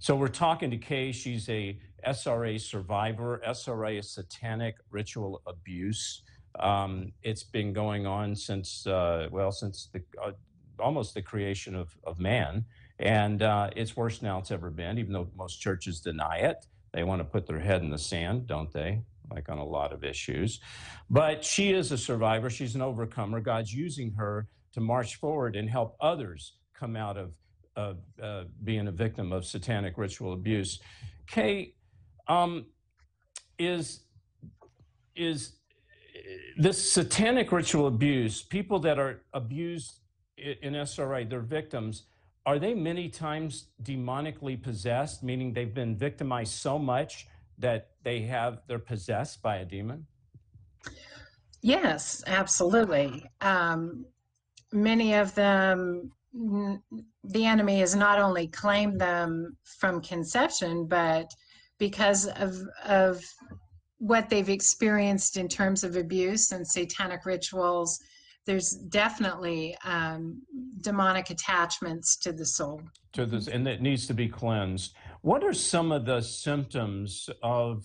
So we're talking to Kay. She's a SRA survivor. SRA is satanic ritual abuse. Um, it's been going on since uh, well since the uh, almost the creation of, of man, and uh, it's worse now it's ever been. Even though most churches deny it, they want to put their head in the sand, don't they? Like on a lot of issues. But she is a survivor. She's an overcomer. God's using her to march forward and help others come out of uh, uh, being a victim of satanic ritual abuse. Kay, um, is is this satanic ritual abuse? People that are abused in SRA, they're victims. Are they many times demonically possessed, meaning they've been victimized so much that they have they're possessed by a demon? Yes, absolutely. Um, many of them the enemy has not only claimed them from conception, but because of of what they've experienced in terms of abuse and satanic rituals, there's definitely um, demonic attachments to the soul. To this, and it needs to be cleansed. What are some of the symptoms of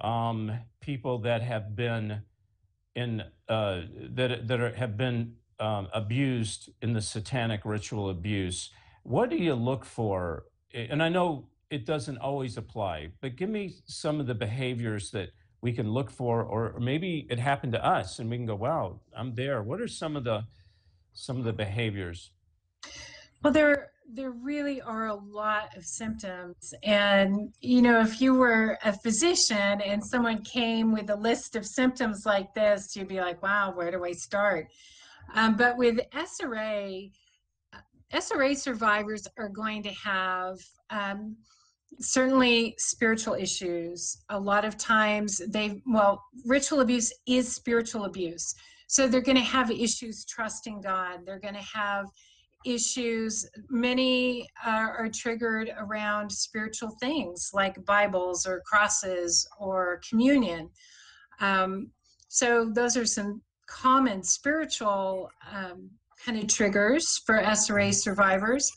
um, people that have been in uh, that that are, have been um, abused in the satanic ritual abuse, what do you look for? And I know it doesn't always apply, but give me some of the behaviors that we can look for, or maybe it happened to us, and we can go, "Wow, I'm there." What are some of the some of the behaviors? Well, there there really are a lot of symptoms, and you know, if you were a physician and someone came with a list of symptoms like this, you'd be like, "Wow, where do I start?" Um, but with SRA, uh, SRA survivors are going to have um, certainly spiritual issues. A lot of times they, well, ritual abuse is spiritual abuse. So they're going to have issues trusting God. They're going to have issues. Many are, are triggered around spiritual things like Bibles or crosses or communion. Um, so those are some common spiritual um, kind of triggers for SRA survivors.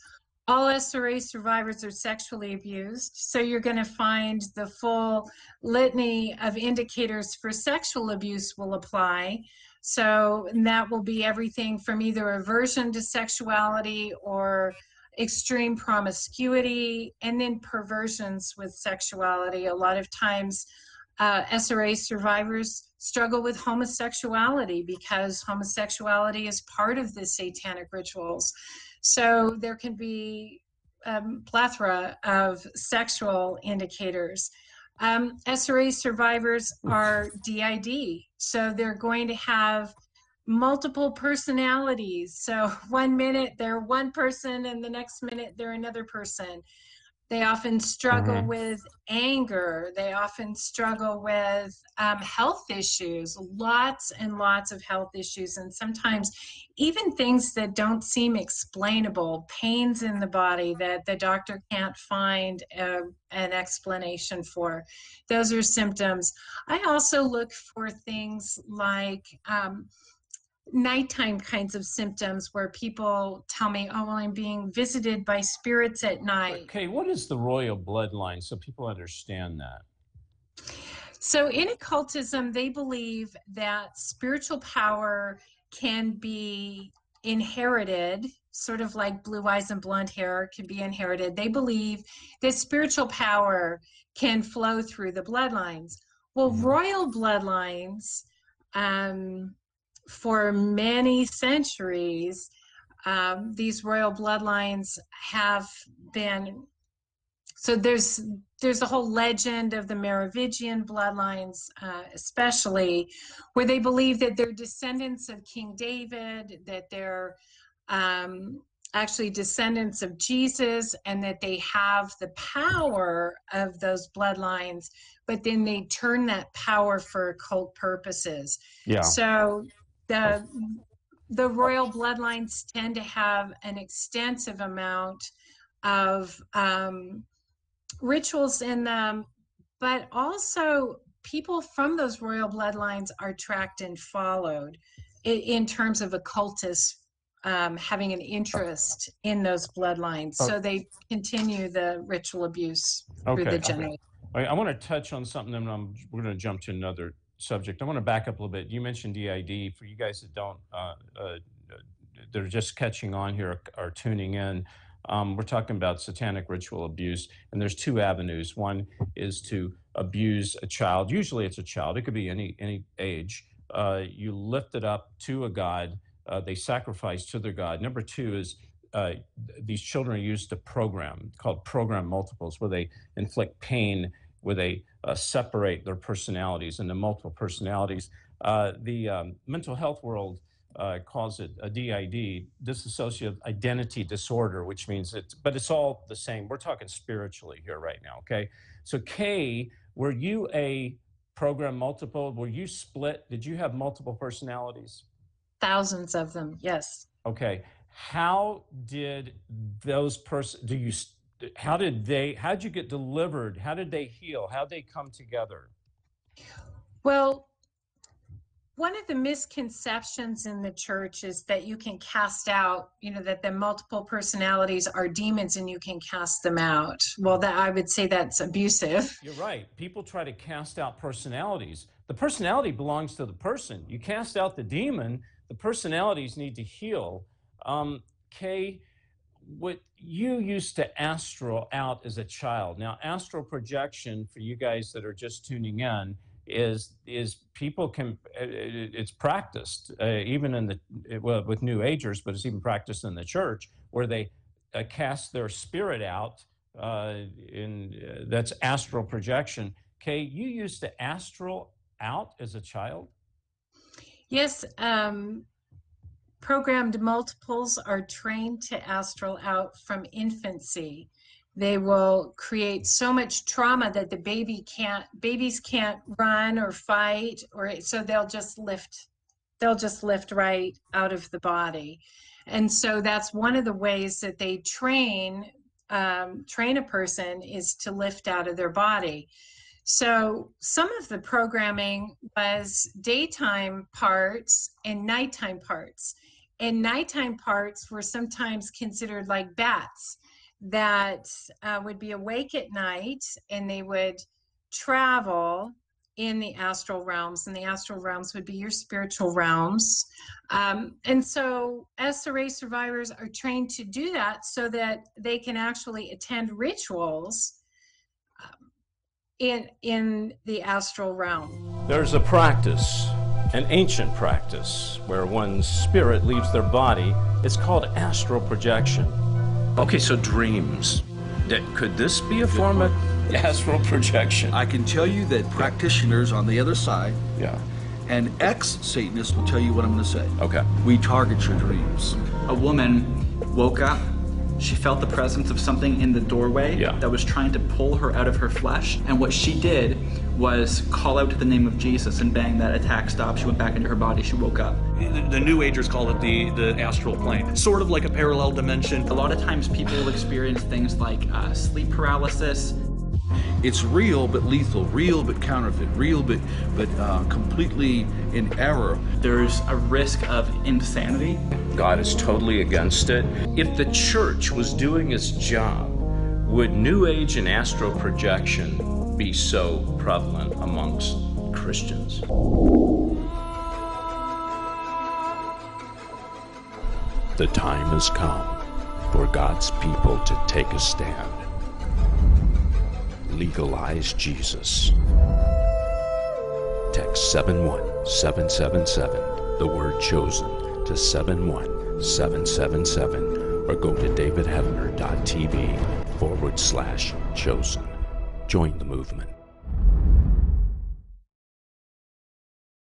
All SRA survivors are sexually abused, so you're going to find the full litany of indicators for sexual abuse will apply. So that will be everything from either aversion to sexuality or extreme promiscuity, and then perversions with sexuality. A lot of times, uh, SRA survivors struggle with homosexuality because homosexuality is part of the satanic rituals. So there can be a um, plethora of sexual indicators. Um, SRA survivors are DID, so they're going to have multiple personalities. So one minute they're one person, and the next minute they're another person. They often struggle mm-hmm. with anger. They often struggle with um, health issues, lots and lots of health issues, and sometimes even things that don't seem explainable, pains in the body that the doctor can't find a, an explanation for. Those are symptoms. I also look for things like um, nighttime kinds of symptoms where people tell me, oh, well, I'm being visited by spirits at night. Okay, what is the royal bloodline so people understand that? So, in occultism, they believe that spiritual power can be inherited, sort of like blue eyes and blonde hair can be inherited. They believe that spiritual power can flow through the bloodlines. Well, mm-hmm. royal bloodlines, um, for many centuries, um, these royal bloodlines have been. So there's there's a whole legend of the Merovingian bloodlines, uh, especially, where they believe that they're descendants of King David, that they're um, actually descendants of Jesus, and that they have the power of those bloodlines, but then they turn that power for occult purposes. Yeah. So the the royal bloodlines tend to have an extensive amount of um, rituals in them, but also people from those royal bloodlines are tracked and followed in, in terms of occultists um, having an interest in those bloodlines. Oh. So they continue the ritual abuse through Okay, the okay. generation. I, I want to touch on something, and I'm, we're going to jump to another subject. I want to back up a little bit. You mentioned DID. For you guys that don't, uh, uh, they're just catching on here or tuning in. Um, we're talking about satanic ritual abuse, and there's two avenues. One is to abuse a child. Usually, it's a child. It could be any any age. Uh, you lift it up to a god. Uh, they sacrifice to their god. Number two is uh, th- these children are used to program called program multiples, where they inflict pain, where they uh, separate their personalities into multiple personalities. Uh, the um, mental health world uh, calls it a DID, dissociative identity disorder, which means it's, but it's all the same. We're talking spiritually here right now, okay? So, Kay, were you a program multiple? Were you split? Did you have multiple personalities? Thousands of them, yes. Okay. How did those person do you how did they how did you get delivered? How did they heal? How did they come together? Well, one of the misconceptions in the church is that you can cast out, you know, that the multiple personalities are demons and you can cast them out. Well, that I would say that's abusive. You're right. People try to cast out personalities. The personality belongs to the person. You cast out the demon, the personalities need to heal. Um, Kay, what you used to astral out as a child. Now, astral projection for you guys that are just tuning in is is people can it's practiced uh, even in the well with new agers, but it's even practiced in the church where they uh, cast their spirit out. Uh, in uh, that's astral projection. Kay, you used to astral out as a child. Yes, um, programmed multiples are trained to astral out from infancy. They will create so much trauma that the baby can't, babies can't run or fight, or so they'll just lift, they'll just lift right out of the body. And so that's one of the ways that they train, um, train a person is to lift out of their body. So some of the programming was daytime parts and nighttime parts. And nighttime parts were sometimes considered like bats that uh, would be awake at night and they would travel in the astral realms, and the astral realms would be your spiritual realms. Um, and so SRA survivors are trained to do that so that they can actually attend rituals um, in in the astral realm. There's a practice, an ancient practice, where one's spirit leaves their body. It's called astral projection. Okay, so dreams. That could this be a form of astral projection? I can tell you that practitioners on the other side yeah. and ex Satanists will tell you what I'm going to say. Okay. We target your dreams. a woman woke up. She felt the presence of something in the doorway Yeah. that was trying to pull her out of her flesh. And what she did was call out to the name of Jesus, and bang, that attack stopped. She went back into her body. She woke up. The, the New Agers call it the, the astral plane, sort of like a parallel dimension. A lot of times people will experience things like uh, sleep paralysis. It's real but lethal, real but counterfeit, real but but uh, completely in error. There's a risk of insanity. God is totally against it. If the church was doing its job, would New Age and astral projection be so prevalent amongst Christians? The time has come for God's people to take a stand. Legalize Jesus. Text 71777, the word chosen, to 71777, or go to davidheavener.tv forward slash chosen. Join the movement.